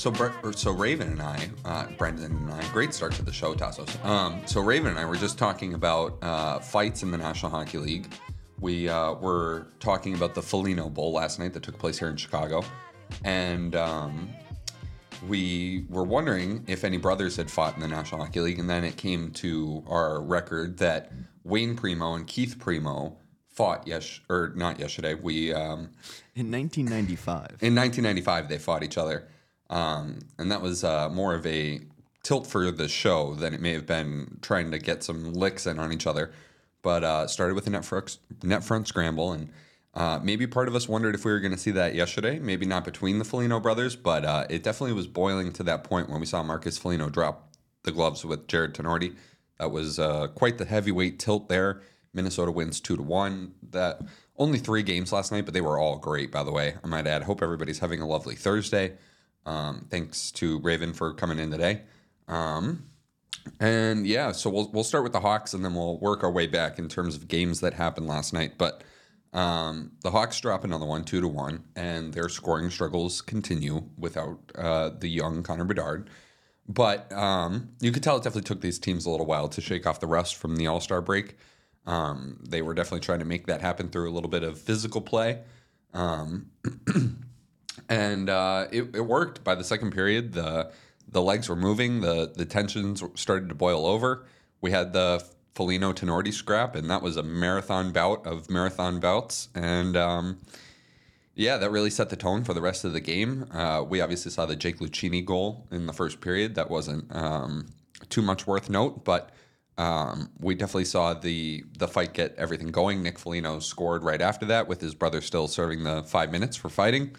So, so Raven and I, uh, Brendan and I, great start to the show, Tassos. Um, so Raven and I were just talking about uh, fights in the National Hockey League. We uh, were talking about the Foligno Bowl last night that took place here in Chicago, and um, we were wondering if any brothers had fought in the National Hockey League, and then it came to our record that Wayne Primeau and Keith Primeau fought yes or not yesterday. We um, In 1995. in 1995 they fought each other, um, and that was uh, more of a tilt for the show than it may have been trying to get some licks in on each other. But uh, started with a net front, net front scramble, and uh, maybe part of us wondered if we were going to see that yesterday. Maybe not between the Foligno brothers, but uh, it definitely was boiling to that point when we saw Marcus Foligno drop the gloves with Jarred Tinordi. That was uh, quite the heavyweight tilt there. Minnesota wins two to one. That only three games last night, but they were all great. By the way, I might add. Hope everybody's having a lovely Thursday. Um, thanks to Raven for coming in today. Um, and yeah, so we'll we'll start with the Hawks, and then we'll work our way back in terms of games that happened last night. But um, the Hawks drop another one, two to one, and their scoring struggles continue without uh, the young Connor Bedard. But um, you could tell it definitely took these teams a little while to shake off the rust from the All Star break. Um, they were definitely trying to make that happen through a little bit of physical play. And uh, it, it worked by the second period. The the legs were moving. The the tensions started to boil over. We had the Foligno Tinordi scrap, and that was a marathon bout of marathon bouts. And um, yeah, that really set the tone for the rest of the game. Uh, we obviously saw the Jake Lucchini goal in the first period. That wasn't um, too much worth note, but um, we definitely saw the the fight get everything going. Nick Foligno scored right after that, with his brother still serving the five minutes for fighting.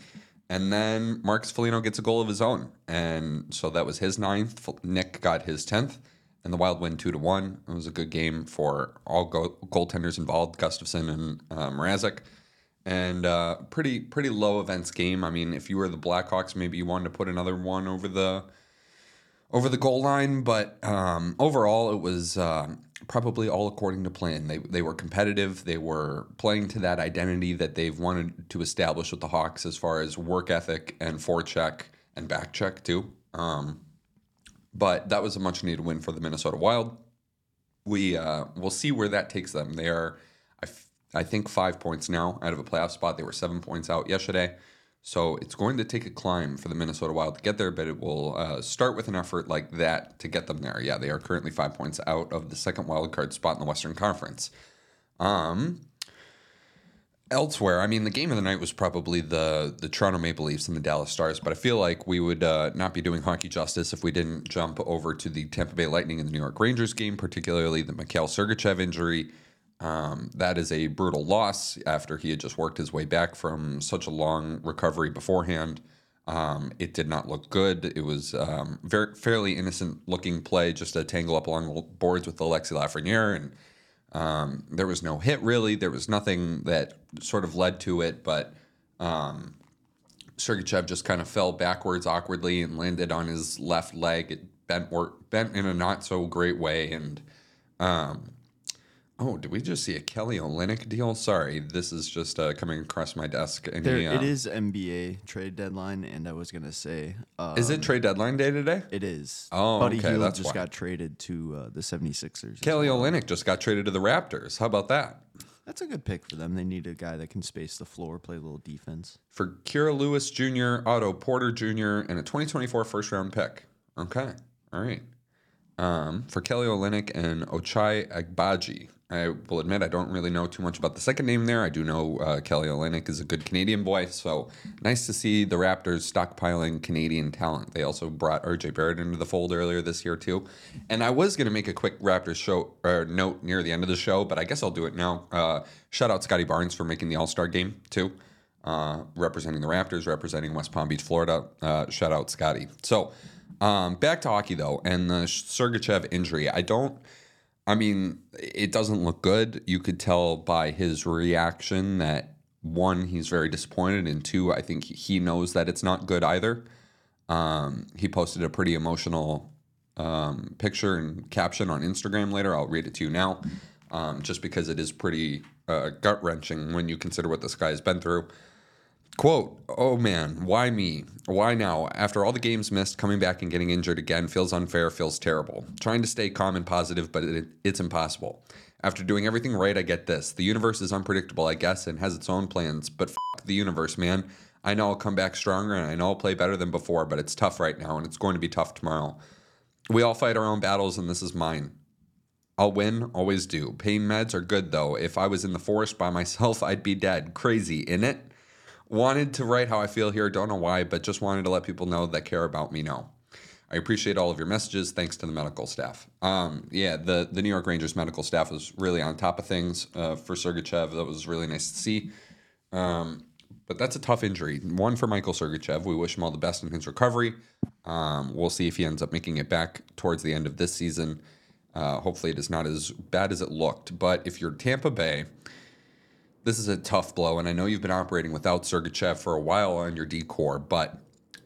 And then Marcus Foligno gets a goal of his own, and so that was his ninth. Nick got his tenth, and the Wild win two to one. It was a good game for all go- goaltenders involved, Gustavsson and uh, Mrazek and uh, pretty pretty low events game. I mean, if you were the Blackhawks, maybe you wanted to put another one over the over the goal line, but um, overall, it was um probably all according to plan. They they were competitive. They were playing to that identity that they've wanted to establish with the Hawks as far as work ethic and forecheck and back check too. Um, but that was a much needed win for the Minnesota Wild. We uh, we'll see where that takes them. They are, I, f- I think, five points now out of a playoff spot. They were seven points out yesterday. So it's going to take a climb for the Minnesota Wild to get there, but it will uh, start with an effort like that to get them there. Yeah, they are currently five points out of the second wild card spot in the Western Conference. Um, elsewhere, I mean, the game of the night was probably the the Toronto Maple Leafs and the Dallas Stars, but I feel like we would uh, not be doing hockey justice if we didn't jump over to the Tampa Bay Lightning and the New York Rangers game, particularly the Mikhail Sergachev injury. Um, that is a brutal loss after he had just worked his way back from such a long recovery beforehand. Um, it did not look good. It was um, very fairly innocent looking play, just a tangle up along the boards with Alexi Lafreniere, and um, there was no hit really. There was nothing that sort of led to it, but um, just kind of fell backwards awkwardly and landed on his left leg. It bent bent in a not so great way, and um, oh, did we just see a Kelly Olynyk deal? Sorry, this is just uh, coming across my desk. And There, he, uh, it is NBA trade deadline, and I was gonna say, uh, Is it trade deadline day today? It is. Oh, Buddy okay, Hield that's just why. got traded to uh, the 76ers. Kelly. Olynyk just got traded to the Raptors. How about that? That's a good pick for them. They need a guy that can space the floor, play a little defense. For Kira Lewis Jr., Otto Porter Jr., and a 2024 first round pick. Okay. All right. Um, for Kelly Olynyk and Ochai Agbaji. I will admit I don't really know too much about the second name there. I do know uh, Kelly Olynyk is a good Canadian boy, so nice to see the Raptors stockpiling Canadian talent. They also brought RJ Barrett into the fold earlier this year too. And I was going to make a quick Raptors show or note near the end of the show, but I guess I'll do it now. Uh, shout out Scottie Barnes for making the All Star game too, uh, representing the Raptors, representing West Palm Beach, Florida. Uh, shout out Scottie. So um, back to hockey though, and the Sergachev injury. I don't. I mean, it doesn't look good. You could tell by his reaction that one, he's very disappointed, and two, I think he knows that it's not good either. Um, he posted a pretty emotional um, picture and caption on Instagram later. I'll read it to you now, um, just because it is pretty uh, gut wrenching when you consider what this guy has been through. Quote, oh man, why me? Why now? After all the games missed, coming back and getting injured again feels unfair, feels terrible. Trying to stay calm and positive, but it, it's impossible. After doing everything right, I get this. The universe is unpredictable, I guess, and has its own plans, but f- the universe, man. I know I'll come back stronger and I know I'll play better than before, but it's tough right now and it's going to be tough tomorrow. We all fight our own battles, and this is mine. I'll win, always do. Pain meds are good though. If I was in the forest by myself, I'd be dead. Crazy, in it? Wanted to write how I feel here, don't know why, but just wanted to let people know that care about me know. I appreciate all of your messages. Thanks to the medical staff. Um, yeah, the, the New York Rangers medical staff was really on top of things uh, for Sergachev. That was really nice to see. Um, but that's a tough injury. One for Michael Sergachev. We wish him all the best in his recovery. Um, we'll see if he ends up making it back towards the end of this season. Uh, hopefully, it is not as bad as it looked. But if you're Tampa Bay, this is a tough blow. And I know you've been operating without Sergachev for a while on your D core, but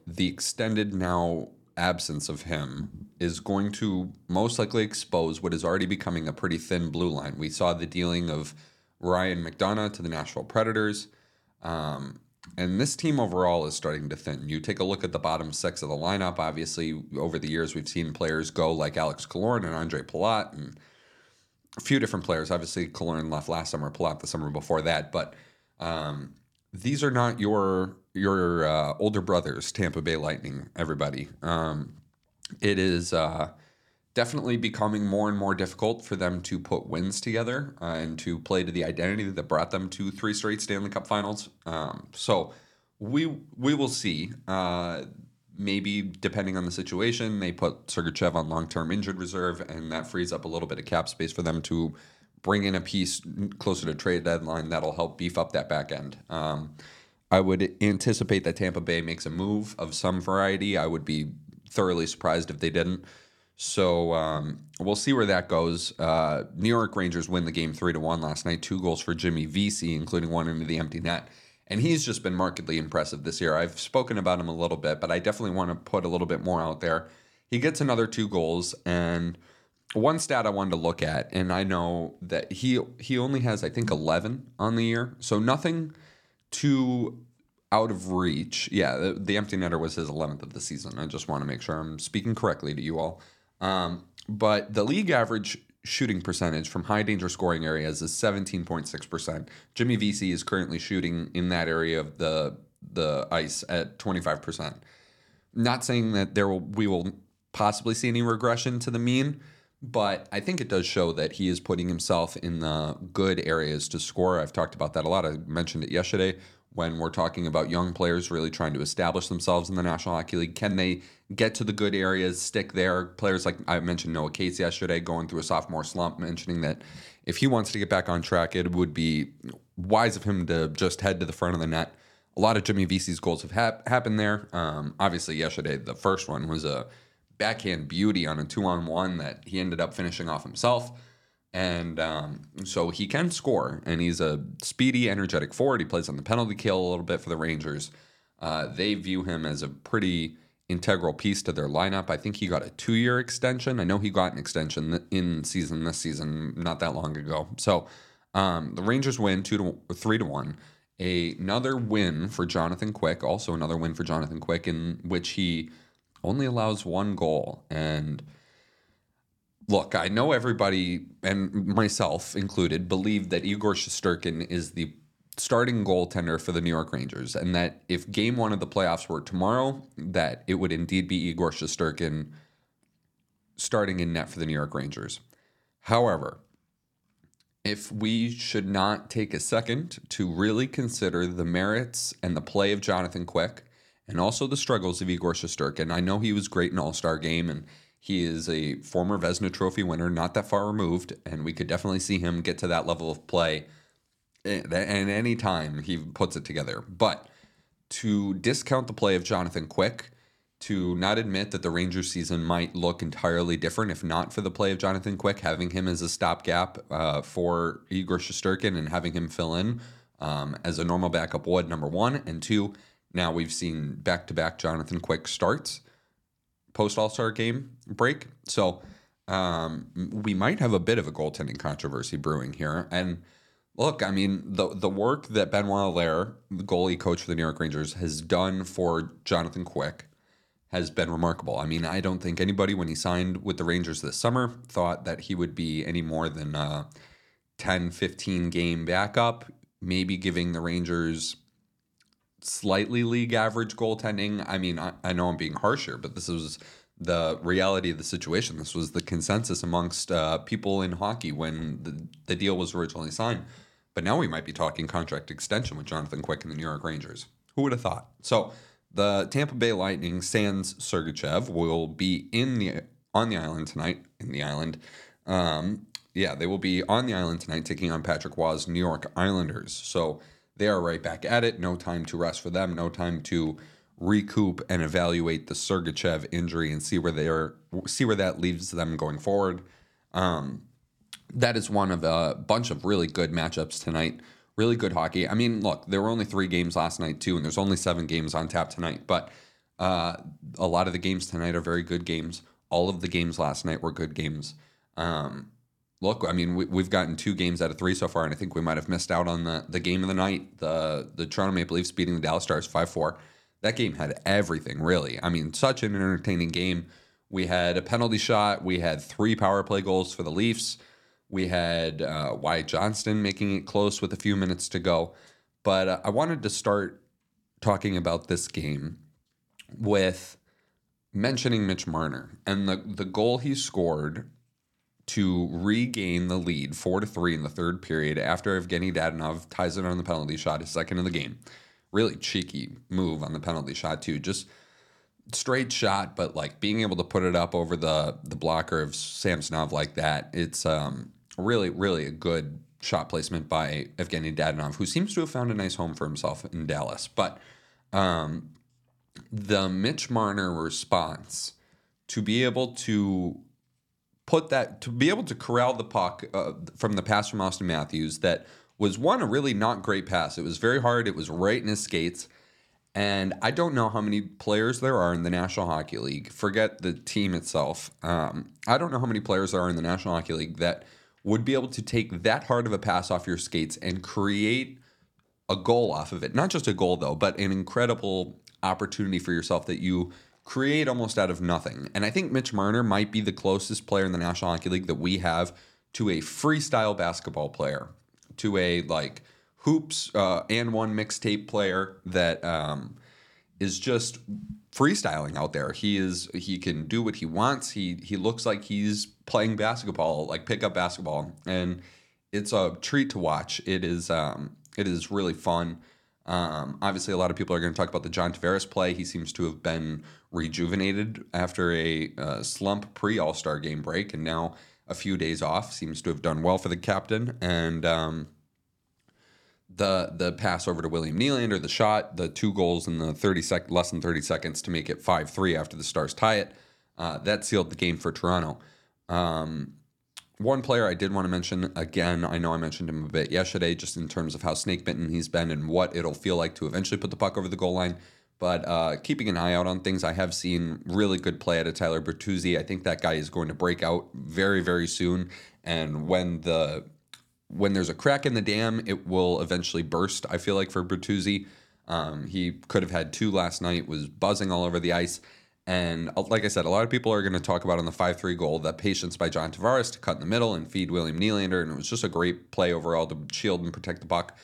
the extended now absence of him is going to most likely expose what is already becoming a pretty thin blue line. We saw the dealing of Ryan McDonagh to the Nashville Predators. Um, and this team overall is starting to thin. You take a look at the bottom six of the lineup. Obviously, over the years, we've seen players go like Alex Killorn and Ondrej Palat and a few different players. Obviously, Killorn left last summer, Palat the summer before that. But um, these are not your your uh, older brothers, Tampa Bay Lightning. Everybody, um, it is uh, definitely becoming more and more difficult for them to put wins together uh, and to play to the identity that brought them to three straight Stanley Cup Finals. Um, so we we will see. Maybe depending on the situation, they put Sergachev on long term injured reserve, and that frees up a little bit of cap space for them to bring in a piece closer to trade deadline that'll help beef up that back end. Um, I would anticipate that Tampa Bay makes a move of some variety. I would be thoroughly surprised if they didn't. So um, we'll see where that goes. Uh, New York Rangers win the game three to one last night. Two goals for Jimmy Vesey, including one into the empty net, and he's just been markedly impressive this year. I've spoken about him a little bit, but I definitely want to put a little bit more out there. He gets another two goals, and one stat I wanted to look at, and I know that he he only has I think eleven on the year, so nothing too out of reach. Yeah, the, the empty netter was his eleventh of the season. I just want to make sure I'm speaking correctly to you all. Um, but the league average shooting percentage from high danger scoring areas is 17.6%. Jimmy Vesey is currently shooting in that area of the the ice at 25%. Not saying that there will we will possibly see any regression to the mean, but I think it does show that he is putting himself in the good areas to score. I've talked about that a lot. I mentioned it yesterday when we're talking about young players really trying to establish themselves in the National Hockey League. Can they get to the good areas, stick there? Players like I mentioned Noah Cates yesterday going through a sophomore slump, mentioning that if he wants to get back on track, it would be wise of him to just head to the front of the net. A lot of Jimmy Vesey's goals have hap- happened there. Um, obviously, yesterday, the first one was a backhand beauty on a two on one that he ended up finishing off himself. And um, so he can score, and he's a speedy, energetic forward. He plays on the penalty kill a little bit for the Rangers. Uh, they view him as a pretty integral piece to their lineup. I think he got a two year extension. I know he got an extension in season this season not that long ago. So um, the Rangers win two to three to one. another win for Jonathan Quick, also another win for Jonathan Quick, in which he only allows one goal and look, I know everybody and myself included believe that Igor Shesterkin is the starting goaltender for the New York Rangers, and that if Game One of the playoffs were tomorrow, that it would indeed be Igor Shesterkin starting in net for the New York Rangers. However, if we should not take a second to really consider the merits and the play of Jonathan Quick and also the struggles of Igor Shesterkin, I know he was great in All Star Game and he is a former Vezina Trophy winner, not that far removed, and we could definitely see him get to that level of play at any time he puts it together. But to discount the play of Jonathan Quick, to not admit that the Rangers season might look entirely different if not for the play of Jonathan Quick, having him as a stopgap uh, for Igor Shesterkin and having him fill in um, as a normal backup would, number one. And two, now we've seen back to back Jonathan Quick starts post All Star game break. So um, we might have a bit of a goaltending controversy brewing here. And Look, I mean, the the work that Benoit Allaire, the goalie coach for the New York Rangers, has done for Jonathan Quick has been remarkable. I mean, I don't think anybody, when he signed with the Rangers this summer, thought that he would be any more than a 10, 15 game backup, maybe giving the Rangers slightly league average goaltending. I mean, I, I know I'm being harsher, but this was the reality of the situation. This was the consensus amongst uh, people in hockey when the, the deal was originally signed. But now we might be talking contract extension with Jonathan Quick and the New York Rangers. Who would have thought? So the Tampa Bay Lightning sans Sergachev will be in the on the island tonight. In the island, um, yeah, they will be on the island tonight, taking on Patrick Roy's New York Islanders. So they are right back at it. No time to rest for them. No time to recoup and evaluate the Sergachev injury and see where they are, see where that leaves them going forward. Um, that is one of a bunch of really good matchups tonight really good hockey. I mean, look, there were only three games last night too, and there's only seven games on tap tonight. But uh, a lot of the games tonight are very good games. All of the games last night were good games. Um, look, I mean, we, have gotten two games out of three so far, and I think we might have missed out on the the game of the night, the the Toronto Maple Leafs beating the Dallas Stars five four. That game had everything, really. I mean, such an entertaining game. We had a penalty shot. We had three power play goals for the Leafs. We had uh, Wyatt Johnston making it close with a few minutes to go. But uh, I wanted to start talking about this game with mentioning Mitch Marner and the, the goal he scored to regain the lead four to three in the third period after Evgeny Dadonov ties it on the penalty shot, his second of the game. Really cheeky move on the penalty shot too. Just straight shot, but like being able to put it up over the the blocker of Samsonov like that, it's um really, really a good shot placement by Evgeny Dadonov, who seems to have found a nice home for himself in Dallas. But um, the Mitch Marner response to be able to put that, to be able to corral the puck uh, from the pass from Auston Matthews that was one, a really not great pass. It was very hard, it was right in his skates. And I don't know how many players there are in the National Hockey League. Forget the team itself. Um, I don't know how many players there are in the National Hockey League that would be able to take that hard of a pass off your skates and create a goal off of it. Not just a goal, though, but an incredible opportunity for yourself that you create almost out of nothing. And I think Mitch Marner might be the closest player in the National Hockey League that we have to a freestyle basketball player, to a like hoops uh, and one mixtape player that um, is just freestyling out there. He is he can do what he wants. He he looks like he's playing basketball, like pickup basketball, and it's a treat to watch. It is um, it is really fun. Um, obviously, a lot of people are going to talk about the John Tavares play. He seems to have been rejuvenated after a uh, slump pre All Star game break, and now a few days off. Seems to have done well for the captain. And um, the the pass over to William Nylander, the shot, the two goals in the thirty sec less than thirty seconds to make it five three after the Stars tie it. Uh, that sealed the game for Toronto. Um, one player I did want to mention again, I know I mentioned him a bit yesterday, just in terms of how snake bitten he's been and what it'll feel like to eventually put the puck over the goal line. But uh, keeping an eye out on things, I have seen really good play out of Tyler Bertuzzi. I think that guy is going to break out very, very soon. And when the when there's a crack in the dam, it will eventually burst. I feel like for Bertuzzi, um, he could have had two last night. Was buzzing all over the ice. And uh, like I said, a lot of people are going to talk about on the 5 3 goal that patience by John Tavares to cut in the middle and feed William Nylander. And it was just a great play overall to shield and protect the puck.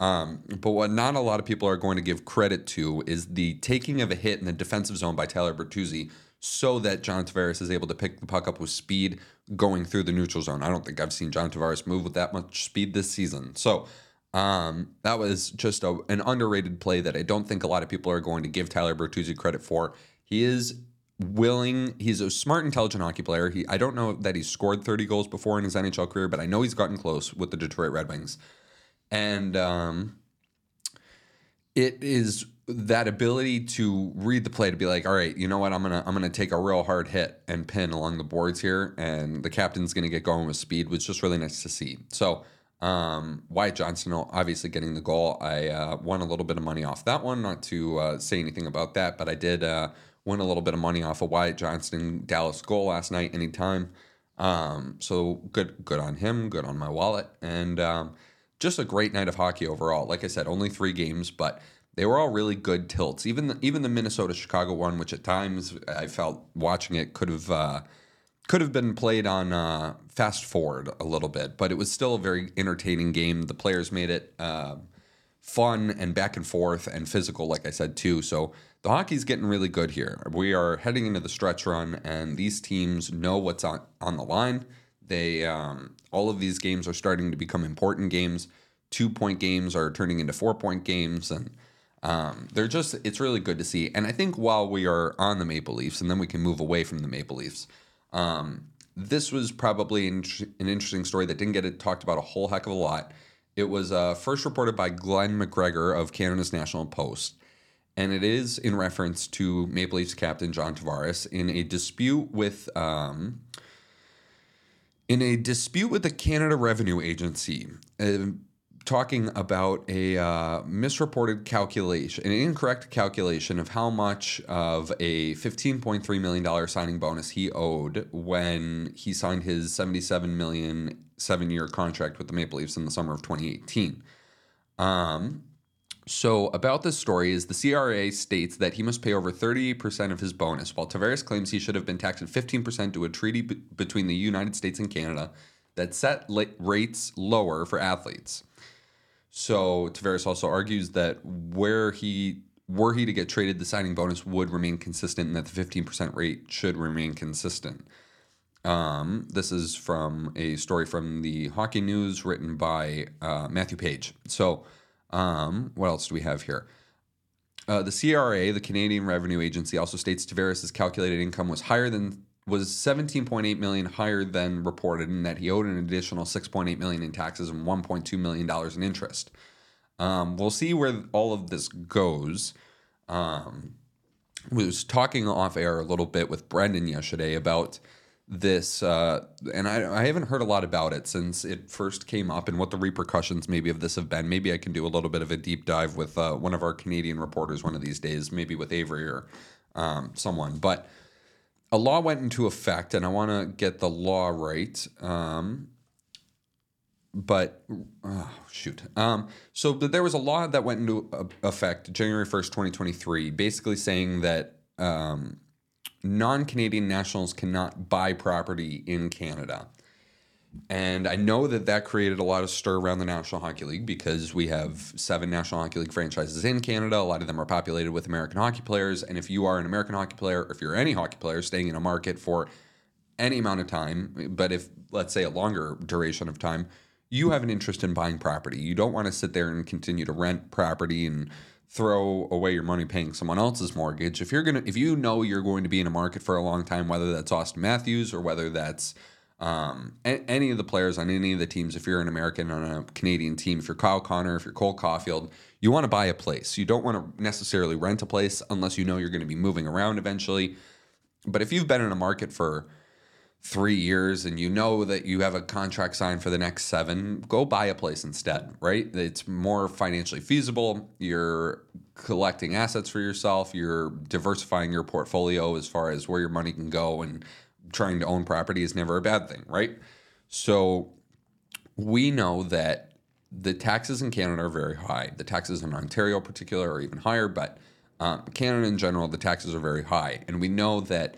Um, but what not a lot of people are going to give credit to is the taking of a hit in the defensive zone by Tyler Bertuzzi so that John Tavares is able to pick the puck up with speed going through the neutral zone. I don't think I've seen John Tavares move with that much speed this season. So um, that was just a, an underrated play that I don't think a lot of people are going to give Tyler Bertuzzi credit for. He is willing. He's a smart, intelligent hockey player. He I don't know that he's scored 30 goals before in his NHL career, but I know he's gotten close with the Detroit Red Wings. And um, it is that ability to read the play to be like, all right, you know what, I'm gonna I'm gonna take a real hard hit and pin along the boards here, and the captain's gonna get going with speed was just really nice to see. So um, Wyatt Johnston obviously getting the goal. I uh, won a little bit of money off that one. Not to uh, say anything about that, but I did uh, win a little bit of money off of Wyatt Johnston Dallas goal last night. Anytime. Um, so good, good on him. Good on my wallet. And um, just a great night of hockey overall. Like I said, only three games, but they were all really good tilts. Even the, even the Minnesota Chicago one, which at times I felt watching it could have uh, could have been played on uh, fast forward a little bit, but it was still a very entertaining game. The players made it uh, fun and back and forth and physical, like I said too. So the hockey's getting really good here. We are heading into the stretch run, and these teams know what's on on the line. They um, all of these games are starting to become important games. Two point games are turning into four point games, and um, they're just it's really good to see. And I think while we are on the Maple Leafs, and then we can move away from the Maple Leafs. Um, this was probably an, interesting story that didn't get it talked about a whole heck of a lot. It was uh, first reported by Glenn McGregor of Canada's National Post, and it is in reference to Maple Leafs captain John Tavares in a dispute with um, in a dispute with the Canada Revenue Agency. Uh, talking about a uh, misreported calculation, an incorrect calculation of how much of a $15.3 million signing bonus he owed when he signed his $77 million seven year contract with the Maple Leafs in the summer of 2018. Um, so, about this story is the CRA states that he must pay over 30% of his bonus, while Tavares claims he should have been taxed at 15% to a treaty b- between the United States and Canada that set la- rates lower for athletes. So Tavares also argues that where he were he to get traded, the signing bonus would remain consistent, and that the 15% rate should remain consistent. Um, this is from a story from the Hockey News written by uh, Matthew Page. So, um, what else do we have here? Uh, the CRA, the Canadian Revenue Agency, also states Tavares' calculated income was higher than was 17.8 million higher than reported, and that he owed an additional 6.8 million in taxes and 1.2 million dollars in interest. Um, we'll see where all of this goes. Um, was talking off air a little bit with Brendan yesterday about this, uh, and I, I haven't heard a lot about it since it first came up and what the repercussions maybe of this have been. Maybe I can do a little bit of a deep dive with uh, one of our Canadian reporters one of these days, maybe with Avery or um, someone. But a law went into effect, and I want to get the law right. Um, but oh, shoot. Um, so there was a law that went into effect January 1st, 2023, basically saying that um, non Canadian nationals cannot buy property in Canada. And I know that that created a lot of stir around the National Hockey League because we have seven National Hockey League franchises in Canada. A lot of them are populated with American hockey players. And if you are an American hockey player, or if you're any hockey player staying in a market for any amount of time, but if, let's say, a longer duration of time, you have an interest in buying property. You don't want to sit there and continue to rent property and throw away your money paying someone else's mortgage. If you're gonna, if you know you're going to be in a market for a long time, whether that's Auston Matthews or whether that's um, any of the players on any of the teams, if you're an American on a Canadian team, if you're Kyle Connor, if you're Cole Caufield, you want to buy a place. You don't want to necessarily rent a place unless you know you're going to be moving around eventually. But if you've been in a market for three years and you know that you have a contract signed for the next seven, go buy a place instead, right? It's more financially feasible. You're collecting assets for yourself, you're diversifying your portfolio as far as where your money can go and trying to own property is never a bad thing, right? So we know that the taxes in Canada are very high. The taxes in Ontario, in particular, are even higher, but um, Canada in general, the taxes are very high. And we know that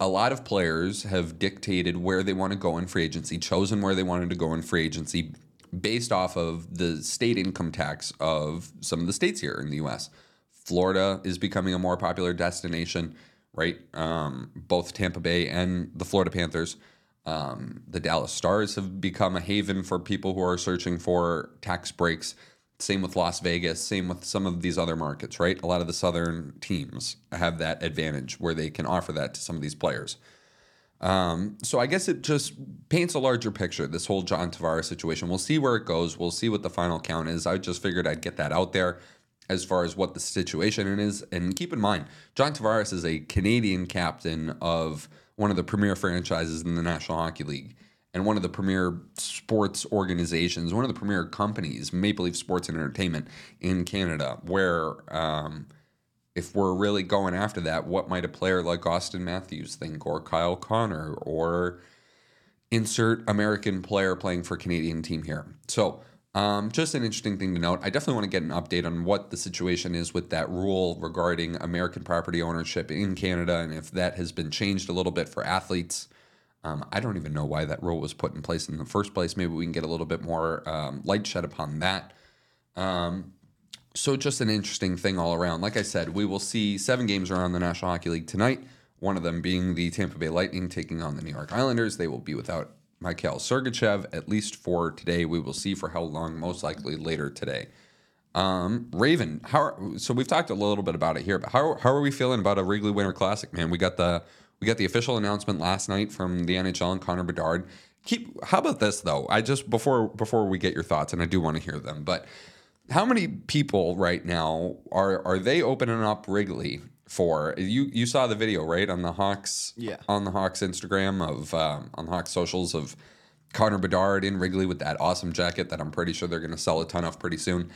a lot of players have dictated where they want to go in free agency, chosen where they wanted to go in free agency based off of the state income tax of some of the states here in the US. Florida is becoming a more popular destination right? Um, both Tampa Bay and the Florida Panthers. Um, the Dallas Stars have become a haven for people who are searching for tax breaks. Same with Las Vegas, same with some of these other markets, right? A lot of the southern teams have that advantage where they can offer that to some of these players. Um, so I guess it just paints a larger picture, this whole John Tavares situation. We'll see where it goes. We'll see what the final count is. I just figured I'd get that out there as far as what the situation is. And keep in mind, John Tavares is a Canadian captain of one of the premier franchises in the National Hockey League and one of the premier sports organizations, one of the premier companies, Maple Leaf Sports and Entertainment in Canada, where um, if we're really going after that, what might a player like Auston Matthews think, or Kyle Connor, or insert American player playing for Canadian team here? So Um, just an interesting thing to note. I definitely want to get an update on what the situation is with that rule regarding American property ownership in Canada and if that has been changed a little bit for athletes. Um, I don't even know why that rule was put in place in the first place. Maybe we can get a little bit more um, light shed upon that. Um, so, just an interesting thing all around. Like I said, we will see seven games around the National Hockey League tonight. One of them being the Tampa Bay Lightning taking on the New York Islanders. They will be without Mikhail Sergachev, at least for today. We will see for how long, most likely later today. Um, Raven, how are, so we've talked a little bit about it here, but how, how are we feeling about a Wrigley Winter Classic, man? We got the we got the official announcement last night from the NHL and Connor Bedard. Keep how about this though? I just before before we get your thoughts, and I do want to hear them, but how many people right now are are they opening up Wrigley for you you saw the video right on the Hawks Yeah. on the Hawks Instagram of um, on the Hawks socials of Connor Bedard in Wrigley with that awesome jacket that I'm pretty sure they're going to sell a ton of pretty soon.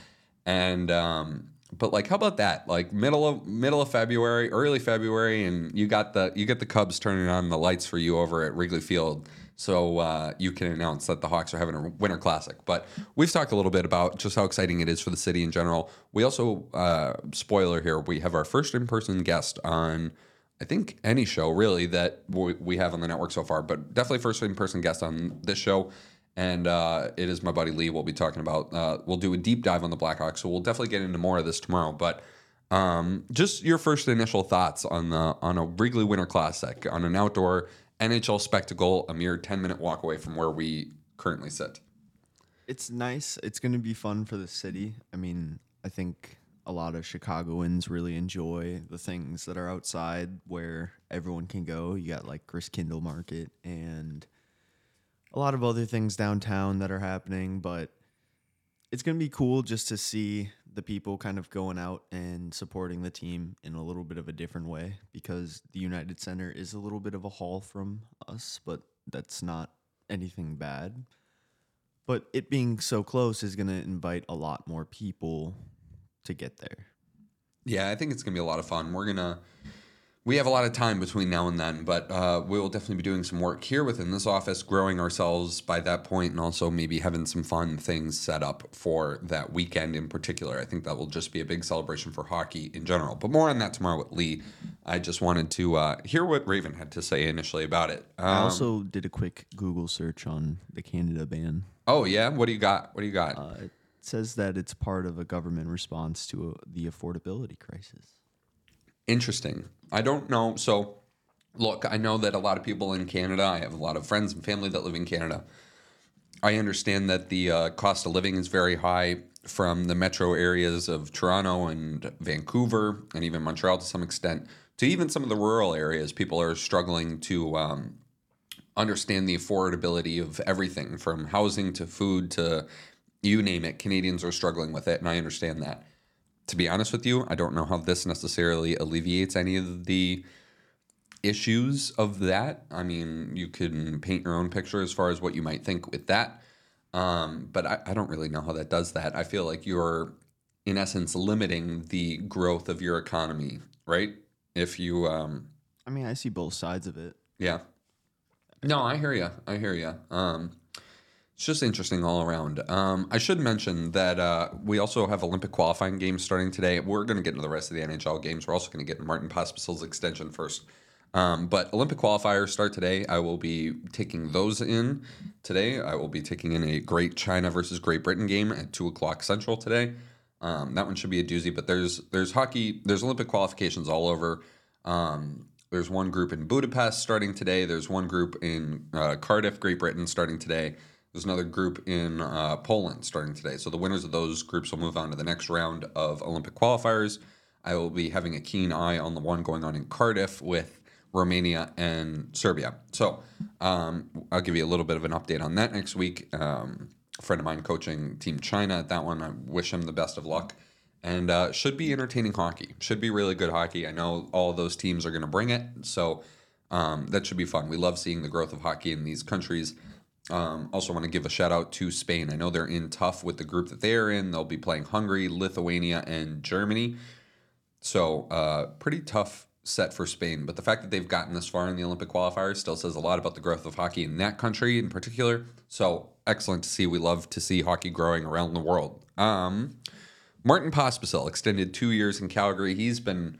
And um, but like how about that? Like middle of middle of February, early February, and you got the you get the Cubs turning on the lights for you over at Wrigley Field. So uh, you can announce that the Hawks are having a Winter Classic. But we've talked a little bit about just how exciting it is for the city in general. We also, uh, spoiler here, we have our first in-person guest on, I think any show really that we we have on the network so far, but definitely first in-person guest on this show. And uh, it is my buddy Lee. We'll be talking about. Uh, we'll do a deep dive on the Blackhawks, so we'll definitely get into more of this tomorrow. But um, just your first initial thoughts on the on a Wrigley Winter Classic on an outdoor NHL spectacle, a mere ten minute walk away from where we currently sit. It's nice. It's going to be fun for the city. I mean, I think a lot of Chicagoans really enjoy the things that are outside where everyone can go. You got like Christkindlmarket and a lot of other things downtown that are happening, but it's going to be cool just to see the people kind of going out and supporting the team in a little bit of a different way because the United Center is a little bit of a haul from us, but that's not anything bad. But it being so close is going to invite a lot more people to get there. Yeah, I think it's gonna be a lot of fun. We're gonna we have a lot of time between now and then, but uh, we will definitely be doing some work here within this office, growing ourselves by that point, and also maybe having some fun things set up for that weekend in particular. I think that will just be a big celebration for hockey in general. But more on that tomorrow with Lee. I just wanted to uh, hear what Raven had to say initially about it. Um, I also did a quick Google search on the Canada ban. oh yeah, what do you got? What do you got? Uh, it says that it's part of a government response to a, the affordability crisis. Interesting. I don't know. So, look, I know that a lot of people in Canada, I have a lot of friends and family that live in Canada. I understand that the uh, cost of living is very high from the metro areas of Toronto and Vancouver and even Montreal to some extent to even some of the rural areas. People are struggling to um, understand the affordability of everything from housing to food to you name it. Canadians are struggling with it, and I understand that to be honest with you, I don't know how this necessarily alleviates any of the issues of that. I mean, you can paint your own picture as far as what you might think with that. Um, but I, I don't really know how that does that. I feel like you're, in essence, limiting the growth of your economy, right? If you, um, I mean, I see both sides of it. yeah. No, I hear you. I hear you. Um, it's just interesting all around. Um, I should mention that uh, we also have Olympic qualifying games starting today. We're going to get into the rest of the NHL games. We're also going to get Martin Pospisil's extension first. Um, but Olympic qualifiers start today. I will be taking those in today. I will be taking in a Great China versus Great Britain game at two o'clock Central today. Um, that one should be a doozy. But there's there's hockey. There's Olympic qualifications all over. Um, there's one group in Budapest starting today. There's one group in uh, Cardiff, Great Britain, starting today. There's another group in uh, Poland starting today. So the winners of those groups will move on to the next round of Olympic qualifiers. I will be having a keen eye on the one going on in Cardiff with Romania and Serbia. So um, I'll give you a little bit of an update on that next week. Um, a friend of mine coaching Team China at that one. I wish him the best of luck. And uh, should be entertaining hockey. Should be really good hockey. I know all those teams are going to bring it. So um, that should be fun. We love seeing the growth of hockey in these countries. Um, also, want to give a shout out to Spain. I know they're in tough with the group that they are in. They'll be playing Hungary, Lithuania, and Germany. So, uh, pretty tough set for Spain. But the fact that they've gotten this far in the Olympic qualifiers still says a lot about the growth of hockey in that country in particular. So excellent to see. We love to see hockey growing around the world. Um, Martin Pospisil extended two years in Calgary. He's been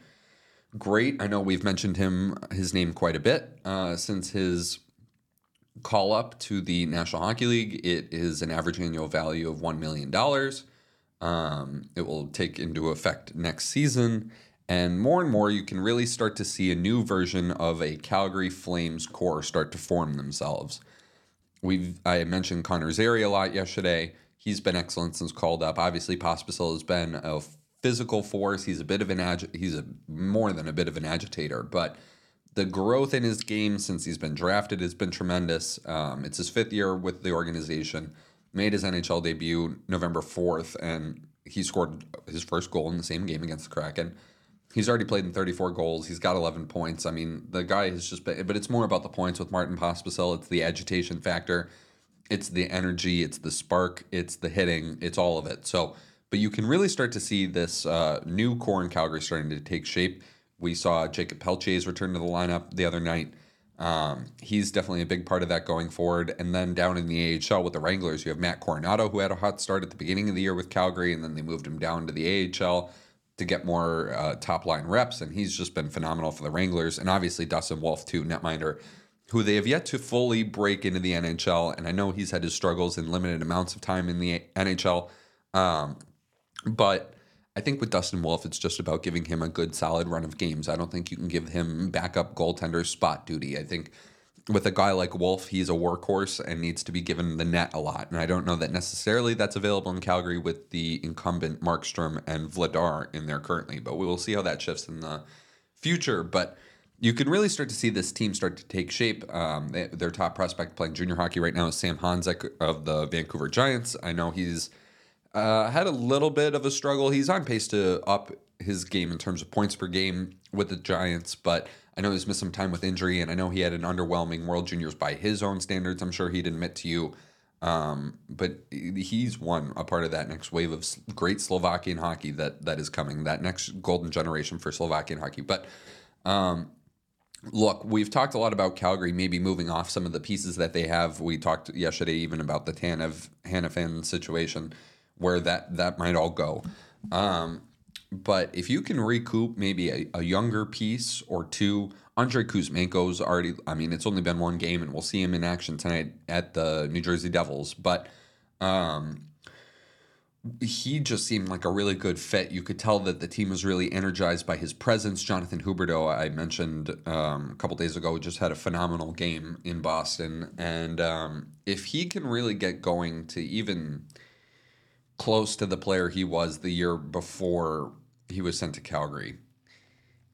great. I know we've mentioned him, his name quite a bit uh, since his call up to the National Hockey League. It is an average annual value of $1 million. Um, it will take into effect next season. And more and more, you can really start to see a new version of a Calgary Flames core start to form themselves. We've I mentioned Connor Zary a lot yesterday. He's been excellent since called up. Obviously, Pospisil has been a physical force. He's a bit of an agi- he's a more than a bit of an agitator, but the growth in his game since he's been drafted has been tremendous. Um, it's his fifth year with the organization. Made his NHL debut November fourth, and he scored his first goal in the same game against the Kraken. He's already played in 34 goals. He's got 11 points. I mean, the guy has just been, but it's more about the points with Martin Pospisil. It's the agitation factor, it's the energy, it's the spark, it's the hitting, it's all of it. So, but you can really start to see this uh, new core in Calgary starting to take shape. We saw Jakob Pelletier's return to the lineup the other night. Um, he's definitely a big part of that going forward. And then down in the AHL with the Wranglers, you have Matt Coronato, who had a hot start at the beginning of the year with Calgary, and then they moved him down to the AHL to get more uh, top line reps. And he's just been phenomenal for the Wranglers. And obviously, Dustin Wolf, too, netminder, who they have yet to fully break into the NHL. And I know he's had his struggles in limited amounts of time in the NHL. Um, but I think with Dustin Wolf, it's just about giving him a good, solid run of games. I don't think you can give him backup goaltender spot duty. I think with a guy like Wolf, he's a workhorse and needs to be given the net a lot. And I don't know that necessarily that's available in Calgary with the incumbent Markstrom and Vladar in there currently, but we will see how that shifts in the future. But you can really start to see this team start to take shape. Um, their top prospect playing junior hockey right now is Sam Honzek of the Vancouver Giants. I know he's uh, had a little bit of a struggle. He's on pace to up his game in terms of points per game with the Giants, but I know he's missed some time with injury, and I know he had an underwhelming World Juniors by his own standards. I'm sure he'd admit to you. Um, but he's one a part of that next wave of great Slovakian hockey that that is coming. That next golden generation for Slovakian hockey. But um, look, we've talked a lot about Calgary maybe moving off some of the pieces that they have. We talked yesterday even about the Tanev Hanifin situation where that that might all go. Um, but if you can recoup maybe a, a younger piece or two, Andrei Kuzmenko's already. I mean, it's only been one game, and we'll see him in action tonight at the New Jersey Devils. But um, he just seemed like a really good fit. You could tell that the team was really energized by his presence. Jonathan Huberdeau, I mentioned um, a couple days ago, just had a phenomenal game in Boston, and um, if he can really get going to even close to the player he was the year before he was sent to Calgary.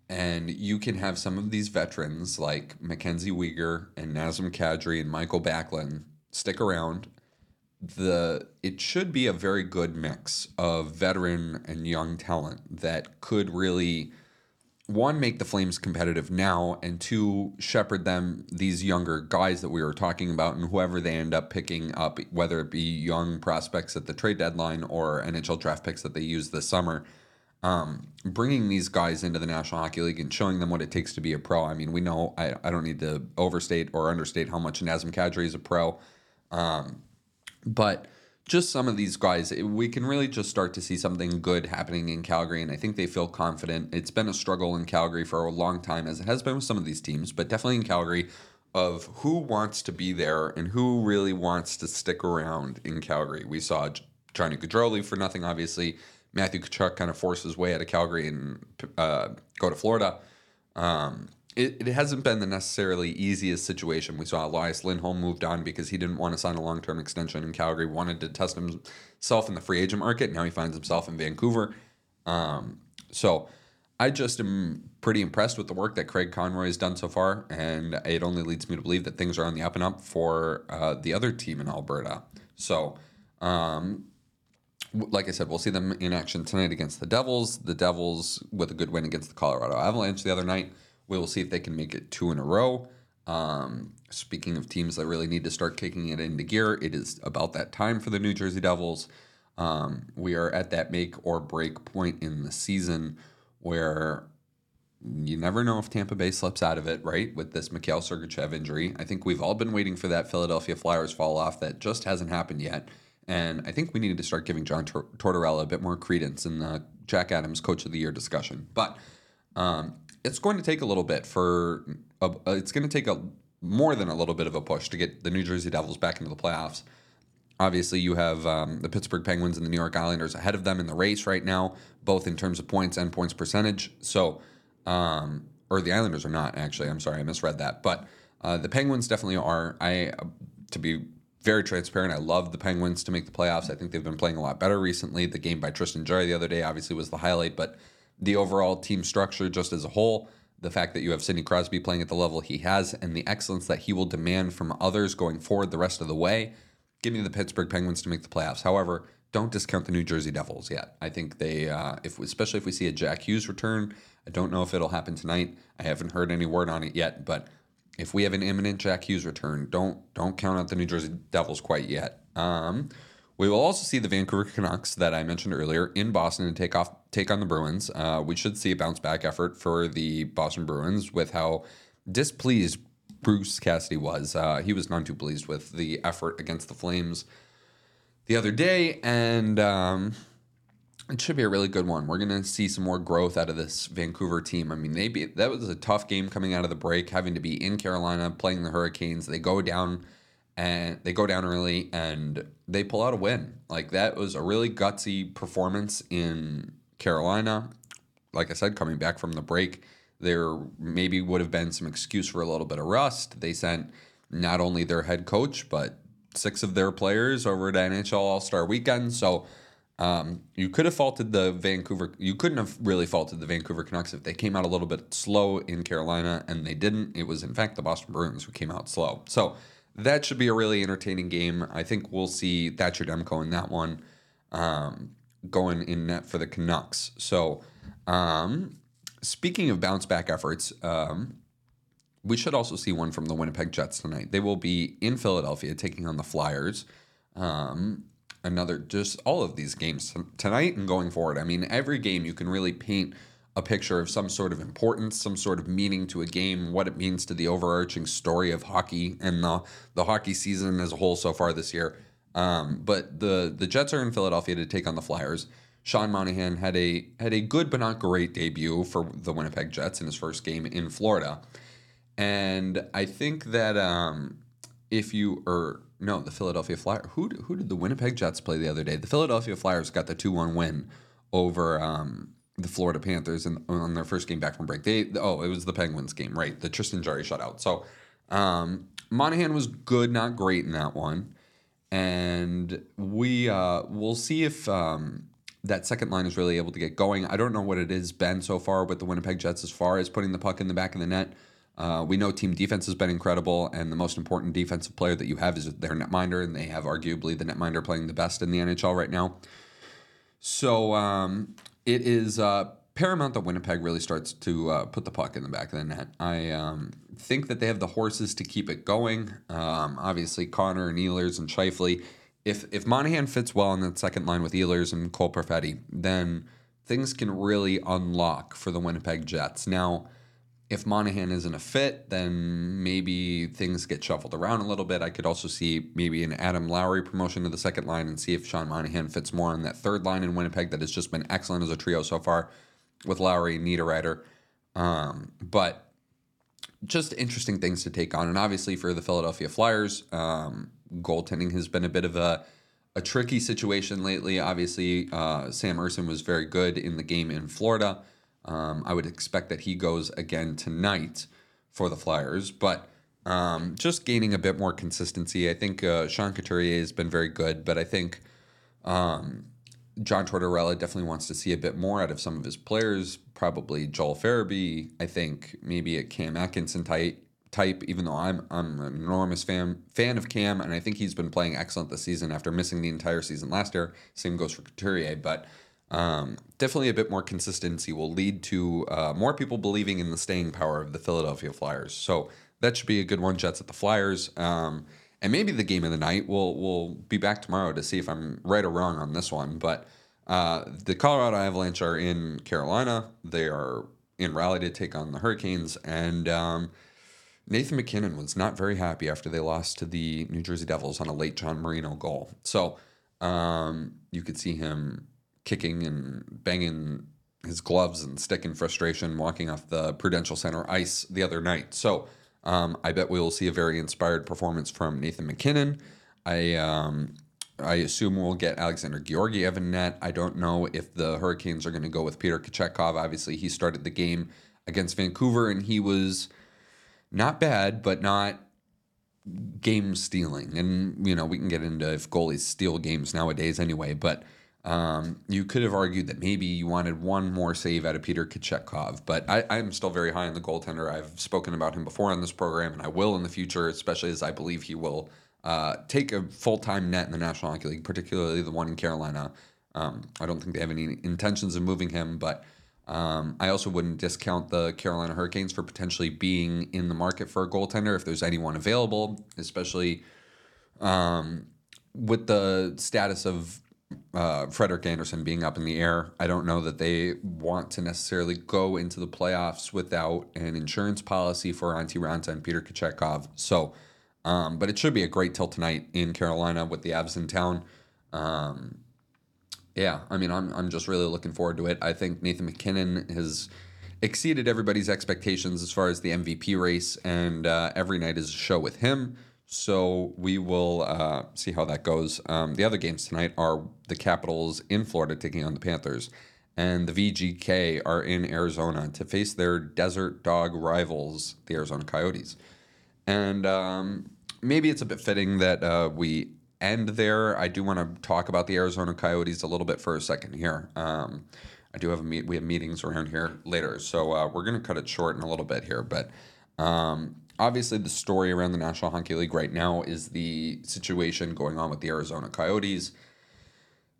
And you can have some of these veterans like Mackenzie Weegar and Nazem Kadri and Michael Backlund stick around. The it should be a very good mix of veteran and young talent that could really one make the Flames competitive now, and two shepherd them these younger guys that we were talking about, and whoever they end up picking up, whether it be young prospects at the trade deadline or NHL draft picks that they use this summer. Um, bringing these guys into the National Hockey League and showing them what it takes to be a pro. I mean, we know I, I don't need to overstate or understate how much Nazem Kadri is a pro, um, but just some of these guys, we can really just start to see something good happening in Calgary, and I think they feel confident. It's been a struggle in Calgary for a long time, as it has been with some of these teams, but definitely in Calgary, of who wants to be there and who really wants to stick around in Calgary. We saw Johnny Gaudreau leave for nothing, obviously. Matthew Tkachuk kind of forced his way out of Calgary and uh, go to Florida. Um, it, it hasn't been the necessarily easiest situation. We saw Elias Lindholm moved on because he didn't want to sign a long term extension in Calgary, wanted to test himself in the free agent market. Now he finds himself in Vancouver. Um, so I just am pretty impressed with the work that Craig Conroy has done so far, and it only leads me to believe that things are on the up and up for uh, the other team in Alberta. So, um, like I said, we'll see them in action tonight against the Devils. The Devils with a good win against the Colorado Avalanche the other night. We will see if they can make it two in a row. Um, speaking of teams that really need to start kicking it into gear, it is about that time for the New Jersey Devils. Um, we are at that make or break point in the season where you never know if Tampa Bay slips out of it, right? With this Mikhail Sergachev injury. I think we've all been waiting for that Philadelphia Flyers fall off that just hasn't happened yet. And I think we need to start giving John Tor- Tortorella a bit more credence in the Jack Adams Coach of the Year discussion. But um, it's going to take a little bit for, a, it's going to take a more than a little bit of a push to get the New Jersey Devils back into the playoffs. Obviously, you have um, the Pittsburgh Penguins and the New York Islanders ahead of them in the race right now, both in terms of points and points percentage. So, um, or the Islanders are not actually. I'm sorry, I misread that. But uh, the Penguins definitely are. I, uh, to be very transparent, I love the Penguins to make the playoffs. I think they've been playing a lot better recently. The game by Tristan Jarry the other day obviously was the highlight, but the overall team structure, just as a whole, the fact that you have Sidney Crosby playing at the level he has, and the excellence that he will demand from others going forward the rest of the way, give me the Pittsburgh Penguins to make the playoffs. However, don't discount the New Jersey Devils yet. I think they, uh, if especially if we see a Jack Hughes return, I don't know if it'll happen tonight. I haven't heard any word on it yet, but if we have an imminent Jack Hughes return, don't don't count out the New Jersey Devils quite yet. Um, we will also see the Vancouver Canucks that I mentioned earlier in Boston to take off take on the Bruins. Uh, we should see a bounce back effort for the Boston Bruins with how displeased Bruce Cassidy was. Uh, he was none too pleased with the effort against the Flames the other day, and um, it should be a really good one. We're going to see some more growth out of this Vancouver team. I mean, they be, that was a tough game coming out of the break, having to be in Carolina playing the Hurricanes. They go down and they go down early and they pull out a win. Like that was a really gutsy performance in Carolina. Like I said, coming back from the break, there maybe would have been some excuse for a little bit of rust. They sent not only their head coach but six of their players over to NHL All Star Weekend. So um, you could have faulted the Vancouver. You couldn't have really faulted the Vancouver Canucks if they came out a little bit slow in Carolina, and they didn't. It was in fact the Boston Bruins who came out slow. So that should be a really entertaining game. I think we'll see Thatcher Demko in that one, um, going in net for the Canucks. So um, speaking of bounce back efforts, um, we should also see one from the Winnipeg Jets tonight. They will be in Philadelphia taking on the Flyers. Um, another, just all of these games tonight and going forward. I mean, every game you can really paint a picture of some sort of importance, some sort of meaning to a game, what it means to the overarching story of hockey and the the hockey season as a whole so far this year. Um, but the the Jets are in Philadelphia to take on the Flyers. Sean Monahan had a had a good but not great debut for the Winnipeg Jets in his first game in Florida. And I think that um, if you or no, the Philadelphia Flyers. Who who did the Winnipeg Jets play the other day? The Philadelphia Flyers got the two one win over um, the Florida Panthers in, on their first game back from break. They oh it was the Penguins game right? The Tristan Jarry shutout. So um, Monahan was good, not great in that one, and we uh, we'll see if. Um, that second line is really able to get going. I don't know what it has been so far with the Winnipeg Jets as far as putting the puck in the back of the net. Uh, we know team defense has been incredible, and the most important defensive player that you have is their netminder, and they have arguably the netminder playing the best in the NHL right now. So um, it is uh, paramount that Winnipeg really starts to uh, put the puck in the back of the net. I um, think that they have the horses to keep it going. Um, obviously, Connor and Ehlers and Scheifele. If if Monahan fits well on that second line with Ehlers and Cole Perfetti, then things can really unlock for the Winnipeg Jets. Now if Monahan isn't a fit, then maybe things get shuffled around a little bit. I could also see maybe an Adam Lowry promotion to the second line and see if Sean Monahan fits more on that third line in Winnipeg that has just been excellent as a trio so far with Lowry and Niederreiter. Um, but just interesting things to take on. And obviously for the Philadelphia Flyers, um, goaltending has been a bit of a, a tricky situation lately. Obviously, uh, Sam Ersson was very good in the game in Florida. Um, I would expect that he goes again tonight for the Flyers, but um, just gaining a bit more consistency. I think uh, Sean Couturier has been very good, but I think um, John Tortorella definitely wants to see a bit more out of some of his players. Probably Joel Farabee. I think maybe a Cam Atkinson type. Type, even though I'm I'm an enormous fan fan of Cam, and I think he's been playing excellent this season after missing the entire season last year. Same goes for Couturier, but um, definitely a bit more consistency will lead to uh, more people believing in the staying power of the Philadelphia Flyers. So that should be a good one. Jets at the Flyers. Um, and maybe the game of the night. We'll we'll be back tomorrow to see if I'm right or wrong on this one. But uh, the Colorado Avalanche are in Carolina. They are in Raleigh to take on the Hurricanes. And um, Nathan MacKinnon was not very happy after they lost to the New Jersey Devils on a late John Marino goal. So um, you could see him kicking and banging his gloves and stick in frustration walking off the Prudential Center ice the other night. So um, I bet we will see a very inspired performance from Nathan MacKinnon. I um, I assume we'll get Alexander Georgiev in net. I don't know if the Hurricanes are going to go with Peter Kochetkov. Obviously, he started the game against Vancouver and he was not bad, but not game stealing. And, you know, we can get into if goalies steal games nowadays anyway, but um, you could have argued that maybe you wanted one more save out of Peter Kochetkov, but I, I'm still very high on the goaltender. I've spoken about him before on this program, and I will in the future, especially as I believe he will uh, take a full time net in the National Hockey League, particularly the one in Carolina. Um, I don't think they have any intentions of moving him, but um, I also wouldn't discount the Carolina Hurricanes for potentially being in the market for a goaltender if there's anyone available, especially um, with the status of uh, Frederik Andersen being up in the air. I don't know that they want to necessarily go into the playoffs without an insurance policy for Antti Raanta and Peter Kochetkov. So, um, but it should be a great tilt tonight in Carolina with the Avs in town. Um, yeah, I mean, I'm, I'm just really looking forward to it. I think Nathan MacKinnon has exceeded everybody's expectations as far as the MVP race, and uh, every night is a show with him. So we will uh, see how that goes. Um, the other games tonight are the Capitals in Florida taking on the Panthers, and the VGK are in Arizona to face their desert dog rivals, the Arizona Coyotes. And um, maybe it's a bit fitting that uh, we end there. I do want to talk about the Arizona Coyotes a little bit for a second here. Um, I do have a meet. We have meetings around here later, so uh, we're going to cut it short in a little bit here. But um, obviously, the story around the National Hockey League right now is the situation going on with the Arizona Coyotes.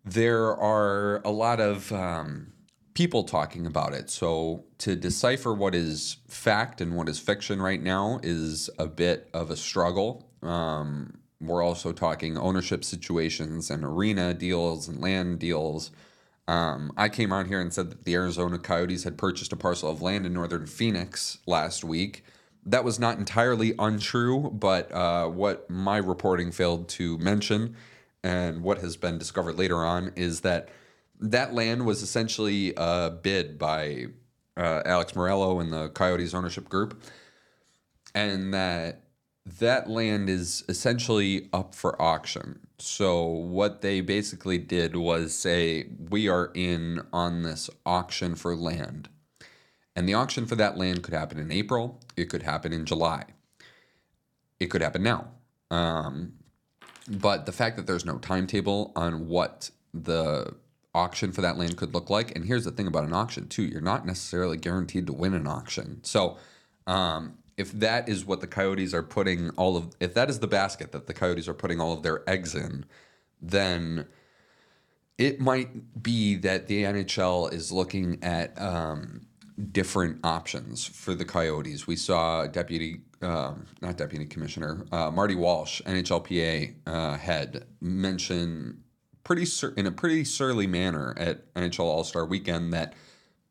There are a lot of um, people talking about it. So to decipher what is fact and what is fiction right now is a bit of a struggle. Um, we're also talking ownership situations and arena deals and land deals. Um, I came on here and said that the Arizona Coyotes had purchased a parcel of land in northern Phoenix last week. That was not entirely untrue, but uh, what my reporting failed to mention and what has been discovered later on is that that land was essentially a bid by uh, Alex Meruelo and the Coyotes ownership group, and that that land is essentially up for auction. So what they basically did was say we are in on this auction for land. And the auction for that land could happen in April, it could happen in July. It could happen now. Um, but the fact that there's no timetable on what the auction for that land could look like, and here's the thing about an auction too, you're not necessarily guaranteed to win an auction. So um, if that is what the coyotes are putting all of if that is the basket that the coyotes are putting all of their eggs in then it might be that the nhl is looking at um, different options for the coyotes we saw deputy um, not deputy commissioner uh, marty walsh nhlpa uh, head mention pretty sur- in a pretty surly manner at nhl all-star weekend that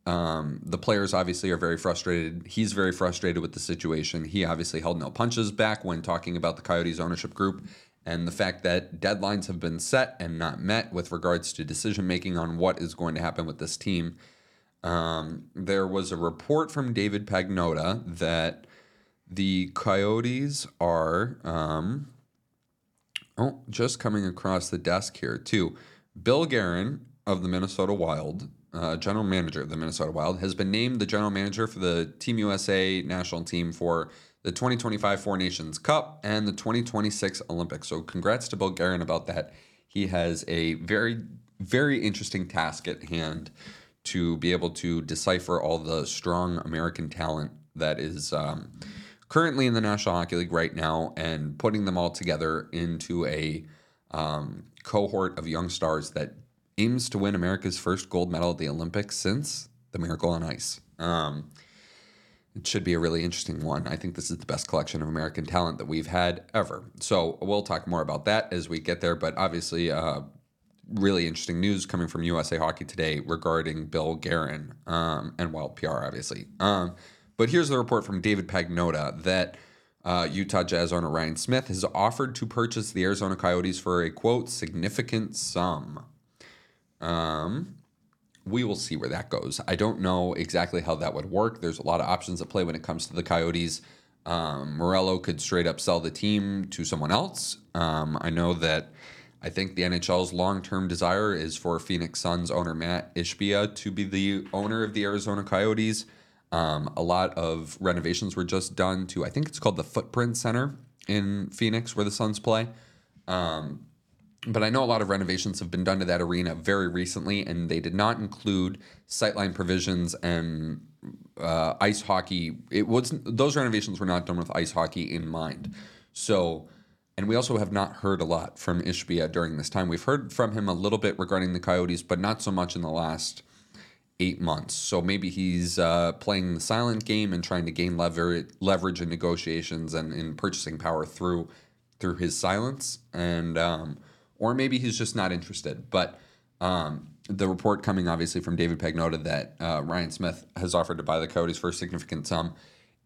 um, the players obviously are very frustrated. He's very frustrated with the situation. He obviously held no punches back when talking about the Coyotes ownership group and the fact that deadlines have been set and not met with regards to decision making on what is going to happen with this team. Um, there was a report from David Pagnotta that the Coyotes are, um, oh, just coming across the desk here too. Bill Guerin of the Minnesota Wild uh, general manager of the Minnesota Wild, has been named the general manager for the Team USA national team for the 2025 Four Nations Cup and the 2026 Olympics. So, congrats to Bill Guerin about that. He has a very, very interesting task at hand to be able to decipher all the strong American talent that is um, currently in the National Hockey League right now and putting them all together into a um, cohort of young stars that aims to win America's first gold medal at the Olympics since the Miracle on Ice. Um, it should be a really interesting one. I think this is the best collection of American talent that we've had ever. So we'll talk more about that as we get there. But obviously, uh, really interesting news coming from USA Hockey Today regarding Bill Guerin um, and Wild PR, obviously. Um, but here's the report from David Pagnotta that uh, Utah Jazz owner Ryan Smith has offered to purchase the Arizona Coyotes for a quote significant sum. Um, we will see where that goes. I don't know exactly how that would work. There's a lot of options at play when it comes to the Coyotes. Um, Meruelo could straight up sell the team to someone else. Um, I know that I think the NHL's long term desire is for Phoenix Suns owner Matt Ishbia to be the owner of the Arizona Coyotes. Um, a lot of renovations were just done to, I think it's called the Footprint Center in Phoenix where the Suns play. Um, but I know a lot of renovations have been done to that arena very recently, and they did not include sightline provisions and uh, ice hockey. It was those renovations were not done with ice hockey in mind. So, and we also have not heard a lot from Ishbia during this time. We've heard from him a little bit regarding the Coyotes, but not so much in the last eight months. So maybe he's uh, playing the silent game and trying to gain lever- leverage in negotiations and in purchasing power through through his silence and. Um, or maybe he's just not interested. But um, the report coming obviously from David Pagnotta that uh, Ryan Smith has offered to buy the Coyotes for a significant sum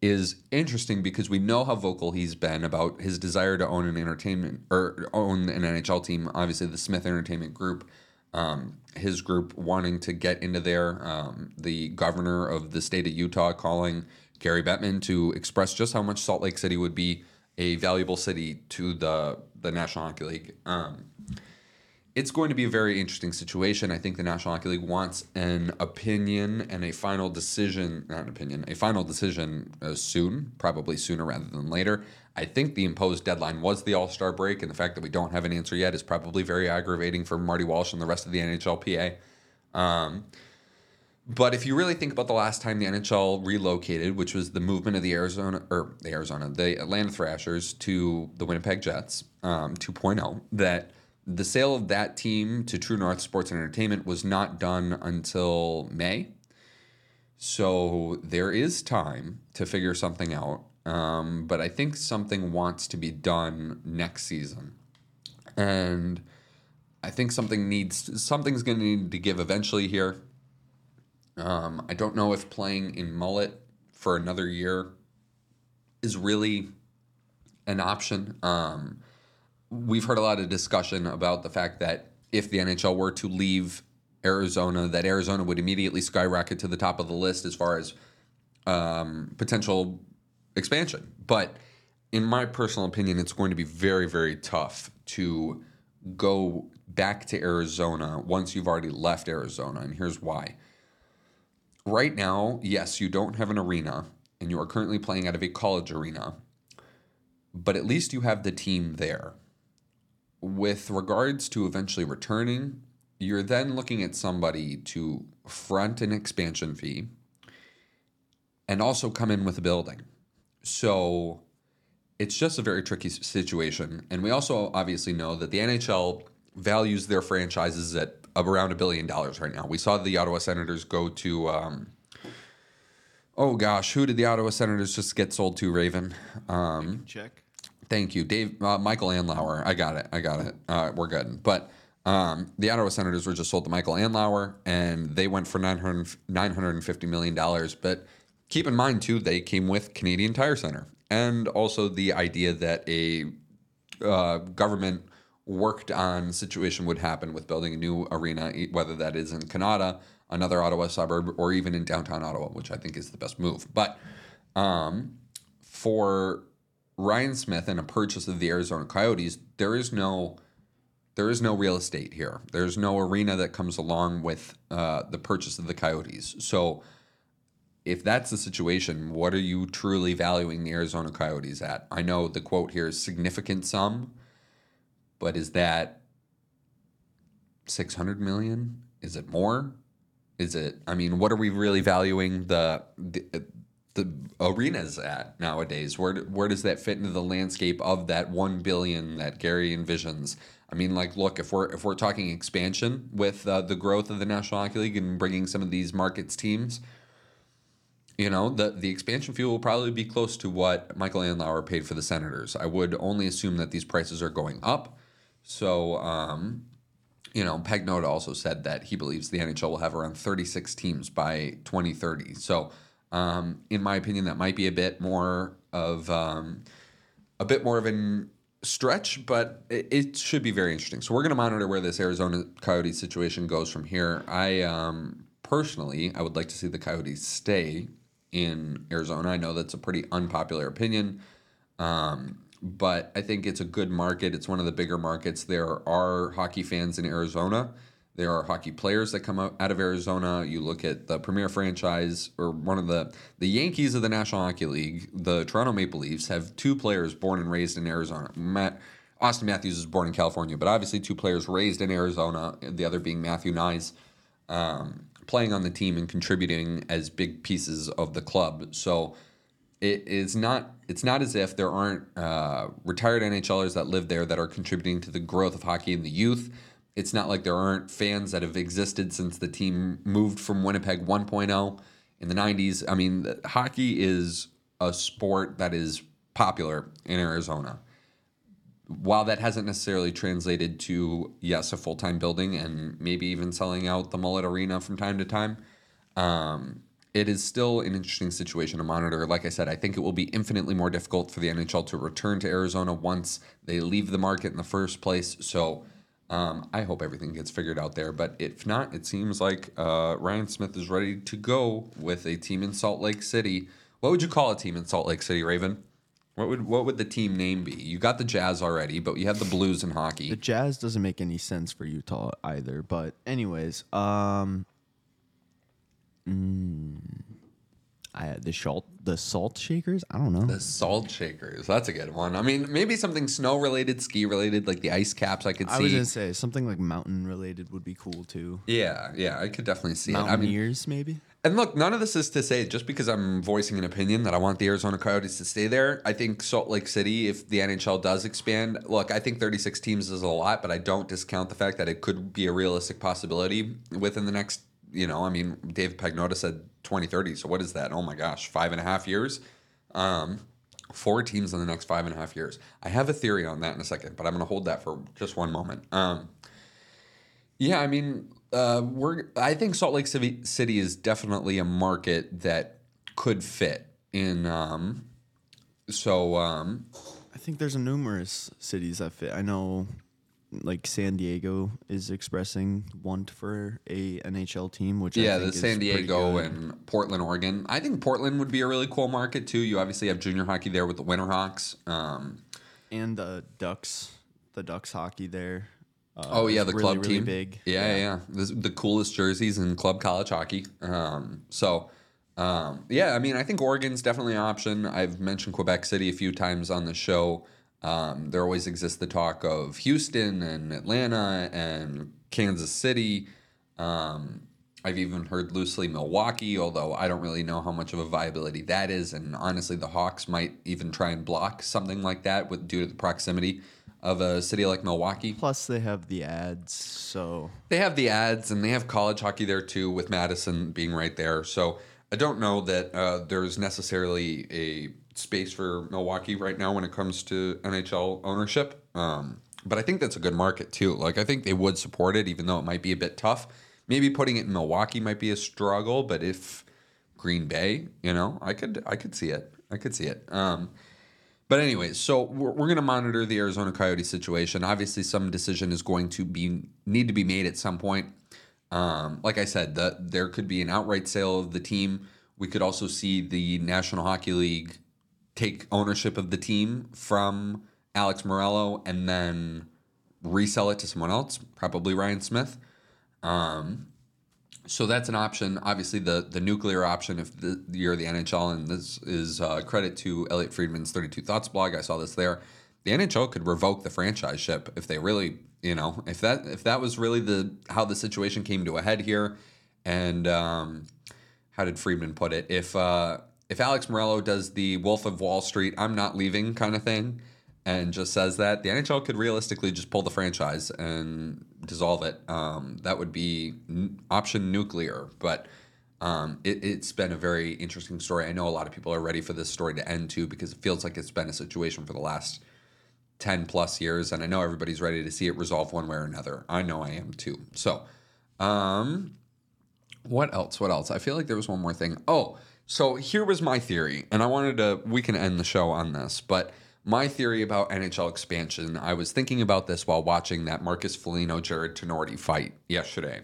is interesting because we know how vocal he's been about his desire to own an entertainment or own an NHL team. Obviously, the Smith Entertainment Group, um, his group wanting to get into there. Um, the governor of the state of Utah calling Gary Bettman to express just how much Salt Lake City would be a valuable city to the the National Hockey League. Um, it's going to be a very interesting situation. I think the National Hockey League wants an opinion and a final decision, not an opinion, a final decision uh, soon, probably sooner rather than later. I think the imposed deadline was the All Star break, and the fact that we don't have an answer yet is probably very aggravating for Marty Walsh and the rest of the NHLPA. Um, but if you really think about the last time the NHL relocated, which was the movement of the Arizona or the Arizona, the Atlanta Thrashers to the Winnipeg Jets um, 2.0, that the sale of that team to True North Sports and Entertainment was not done until May. So there is time to figure something out. Um, but I think something wants to be done next season. And I think something needs something's going to need to give eventually here. Um, I don't know if playing in Mullett for another year is really an option. Um, we've heard a lot of discussion about the fact that if the NHL were to leave Arizona, that Arizona would immediately skyrocket to the top of the list as far as um, potential expansion. But in my personal opinion, it's going to be very, very tough to go back to Arizona once you've already left Arizona. And here's why. Right now, yes, you don't have an arena and you are currently playing out of a college arena, but at least you have the team there with regards to eventually returning, you're then looking at somebody to front an expansion fee and also come in with a building. So it's just a very tricky situation. And we also obviously know that the NHL values their franchises at around a billion dollars right now. We saw the Ottawa Senators go to, um, oh gosh, who did the Ottawa Senators just get sold to, Raven? Um, Check. Thank you, Dave. Uh, Michael Andlauer. I got it. I got it. Uh, we're good. But um, the Ottawa Senators were just sold to Michael Andlauer, and they went for 900, $950 million. But keep in mind, too, they came with Canadian Tire Center and also the idea that a uh, government worked on situation would happen with building a new arena, whether that is in Kanata, another Ottawa suburb, or even in downtown Ottawa, which I think is the best move. But um, for Ryan Smith and a purchase of the Arizona Coyotes, there is no there is no real estate here. There's no arena that comes along with uh, the purchase of the Coyotes. So, if that's the situation, what are you truly valuing the Arizona Coyotes at? I know the quote here is significant sum, but is that 600 million? Is it more? Is it, I mean, what are we really valuing the, the the arenas at nowadays? Where where does that fit into the landscape of that one billion that Gary envisions? I mean, like, look, if we're if we're talking expansion with uh, the growth of the National Hockey League and bringing some of these markets teams, you know, the the expansion fee will probably be close to what Michael Andlauer paid for the Senators. I would only assume that these prices are going up. So, um, you know, Pagnotta also said that he believes the NHL will have around 36 teams by 2030. So, um, in my opinion, that might be a bit more of um, a bit more of an stretch, but it, it should be very interesting. So we're going to monitor where this Arizona Coyotes situation goes from here. I um, personally, I would like to see the Coyotes stay in Arizona. I know that's a pretty unpopular opinion. Um, but I think it's a good market. It's one of the bigger markets. There are hockey fans in Arizona. There are hockey players that come out, of Arizona. You look at the premier franchise or one of the the Yankees of the National Hockey League, the Toronto Maple Leafs have two players born and raised in Arizona. Matt Auston Matthews is born in California, but obviously two players raised in Arizona, the other being Matthew Knies, um, playing on the team and contributing as big pieces of the club. So it is not it's not as if there aren't uh, retired NHLers that live there that are contributing to the growth of hockey in the youth. It's not like there aren't fans that have existed since the team moved from Winnipeg 1.0 in the 90s. I mean, hockey is a sport that is popular in Arizona. While that hasn't necessarily translated to, yes, a full time building and maybe even selling out the Mullett Arena from time to time, um, it is still an interesting situation to monitor. Like I said, I think it will be infinitely more difficult for the NHL to return to Arizona once they leave the market in the first place. So, um, I hope everything gets figured out there, but if not, it seems like uh, Ryan Smith is ready to go with a team in Salt Lake City. What would you call a team in Salt Lake City, Raven? What would what would the team name be? You got the Jazz already, but you have the Blues in hockey. The Jazz doesn't make any sense for Utah either. But anyways, um, mm, I, the salt the salt shakers. I don't know. The Salt Shakers. That's a good one. I mean, maybe something snow related, ski related, like the ice caps. I could see. I was gonna say something like mountain related would be cool too. yeah, yeah, I could definitely see it. I mean, Mountaineers, maybe. And look, none of this is to say just because I'm voicing an opinion that I want the Arizona Coyotes to stay there. I think Salt Lake City, if the NHL does expand, look, I think 36 teams is a lot, but I don't discount the fact that it could be a realistic possibility within the next, you know, I mean, Dave Pagnotta said 2030. So what is that? Oh my gosh, five and a half years? Um, four teams in the next five and a half years. I have a theory on that in a second, but I'm going to hold that for just one moment. Um, yeah, I mean, uh, we're. I think Salt Lake City, City is definitely a market that could fit in. Um, so um, I think there's a numerous cities that fit. I know, like San Diego is expressing want for a NHL team, which I yeah, think the San Diego and Portland, Oregon. I think Portland would be a really cool market too. You obviously have junior hockey there with the Winterhawks. Um, and the Ducks, the Ducks hockey there. Uh, oh yeah, the really, club really team. big. Yeah, yeah, yeah. The, the coolest jerseys in club college hockey. Um, so, um, yeah, I mean, I think Oregon's definitely an option. I've mentioned Quebec City a few times on the show. Um, there always exists the talk of Houston and Atlanta and Kansas City. Um, I've even heard loosely Milwaukee, although I don't really know how much of a viability that is. And honestly, the Hawks might even try and block something like that with due to the proximity of a city like Milwaukee. Plus, they have the ads, so They have the ads and they have college hockey there too, with Madison being right there. So I don't know that uh, there's necessarily a space for Milwaukee right now when it comes to NHL ownership. Um, but I think that's a good market too. Like I think they would support it, even though it might be a bit tough. Maybe putting it in Milwaukee might be a struggle, but if Green Bay, you know, I could I could see it. I could see it. Um, but anyways, so we're, we're going to monitor the Arizona Coyote situation. Obviously, some decision is going to be need to be made at some point. Um, like I said, the, there could be an outright sale of the team. We could also see the National Hockey League take ownership of the team from Alex Meruelo and then resell it to someone else, probably Ryan Smith. Um, so that's an option. Obviously, the the nuclear option if the, you're the NHL, and this is uh, credit to Elliotte Friedman's 32 Thoughts blog. I saw this there. The NHL could revoke the franchise ship if they really, you know, if that if that was really the how the situation came to a head here, and um, how did Friedman put it? If uh, if Alex Meruelo does the Wolf of Wall Street, I'm not leaving kind of thing, and just says that the NHL could realistically just pull the franchise and dissolve it. Um, that would be n- option nuclear, but um, it, it's been a very interesting story. I know a lot of people are ready for this story to end too because it feels like it's been a situation for the last 10 plus years, and I know everybody's ready to see it resolve one way or another. I know I am too. So, um, what else? What else? I feel like there was one more thing. Oh, so here was my theory, and I wanted to, we can end the show on this, but my theory about NHL expansion, I was thinking about this while watching that Marcus Foligno Jarred Tinordi fight yesterday.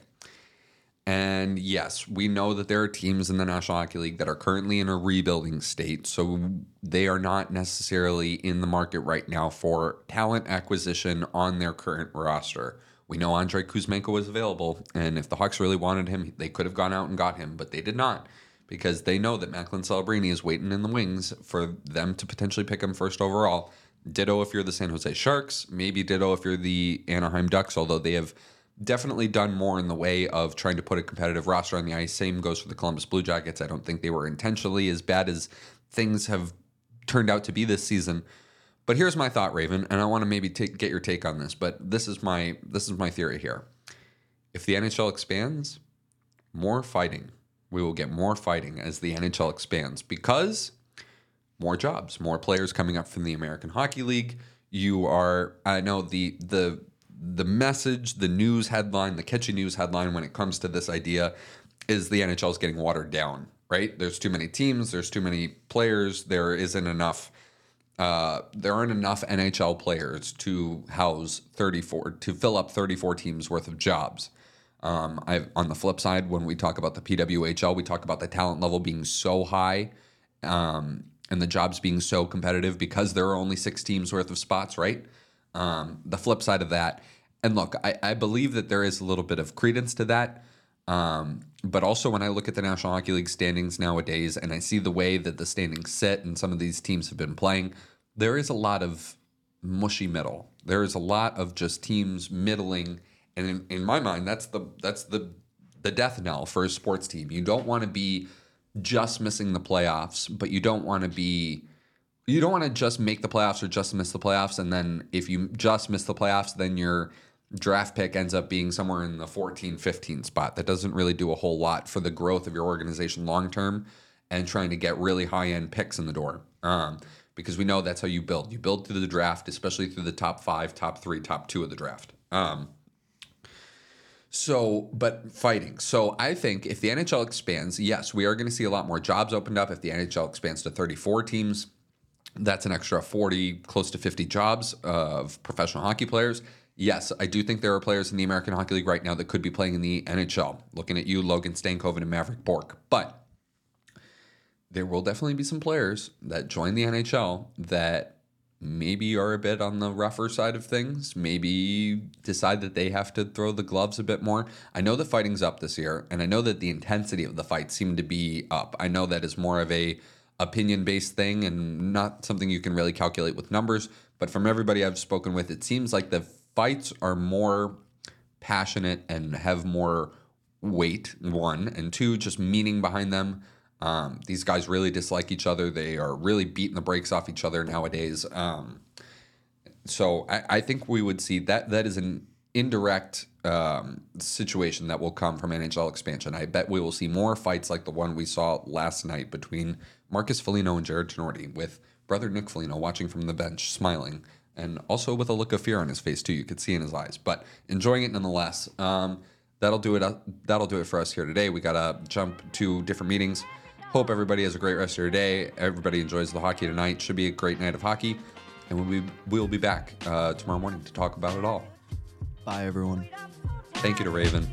And yes, we know that there are teams in the National Hockey League that are currently in a rebuilding state. So they are not necessarily in the market right now for talent acquisition on their current roster. We know Andrei Kuzmenko was available, and if the Hawks really wanted him, they could have gone out and got him, but they did not because they know that Macklin Celebrini is waiting in the wings for them to potentially pick him first overall. Ditto if you're the San Jose Sharks, maybe ditto if you're the Anaheim Ducks, although they have definitely done more in the way of trying to put a competitive roster on the ice. Same goes for the Columbus Blue Jackets. I don't think they were intentionally as bad as things have turned out to be this season. But here's my thought, Raven, and I want to maybe get your take on this. But this is my this is my theory here. If the NHL expands, more fighting. We will get more fighting as the NHL expands because more jobs, more players coming up from the American Hockey League. You are, I know the the the message, the news headline, the catchy news headline when it comes to this idea is the NHL is getting watered down, right? There's too many teams, there's too many players, there isn't enough uh, there aren't enough NHL players to house 34 to fill up 34 teams worth of jobs. Um, I on the flip side, when we talk about the PWHL, we talk about the talent level being so high um, and the jobs being so competitive because there are only six teams worth of spots, right? Um, the flip side of that, and look, I, I, believe that there is a little bit of credence to that. Um, but also, when I look at the National Hockey League standings nowadays and I see the way that the standings sit and some of these teams have been playing, there is a lot of mushy middle. There is a lot of just teams middling, and in, in my mind, that's the that's the the death knell for a sports team. You don't want to be just missing the playoffs, but you don't want to be you don't want to just make the playoffs or just miss the playoffs. And then if you just miss the playoffs then your draft pick ends up being somewhere in the 14 15 spot. That doesn't really do a whole lot for the growth of your organization long term and trying to get really high end picks in the door. Um, because we know that's how you build. You build through the draft especially through the top five top three top two of the draft. Um, so, but fighting. So, I think if the NHL expands, yes, we are going to see a lot more jobs opened up. If the NHL expands to 34 teams, that's an extra 40, close to 50 jobs of professional hockey players. Yes, I do think there are players in the American Hockey League right now that could be playing in the NHL. Looking at you, Logan Stankoven and Maverick Bourque. But there will definitely be some players that join the NHL that maybe are a bit on the rougher side of things, maybe decide that they have to throw the gloves a bit more. I know the fighting's up this year, and I know that the intensity of the fight seemed to be up. I know that is more of a opinion based thing and not something you can really calculate with numbers. But from everybody I've spoken with, it seems like the fights are more passionate and have more weight, one, and two, just meaning behind them. Um, these guys really dislike each other. They are really beating the brakes off each other nowadays. Um, so I, I, think we would see that that is an indirect um, situation that will come from NHL expansion. I bet we will see more fights like the one we saw last night between Marcus Foligno and Jarred Tinordi, with brother Nick Foligno watching from the bench, smiling, and also with a look of fear on his face too. You could see in his eyes, but enjoying it nonetheless. Um, that'll do it. Uh, that'll do it for us here today. We gotta jump to different meetings. Hope everybody has a great rest of your day. Everybody enjoys the hockey tonight. Should be a great night of hockey, and we'll be we'll be back uh, tomorrow morning to talk about it all. Bye, everyone. Thank you to Raven.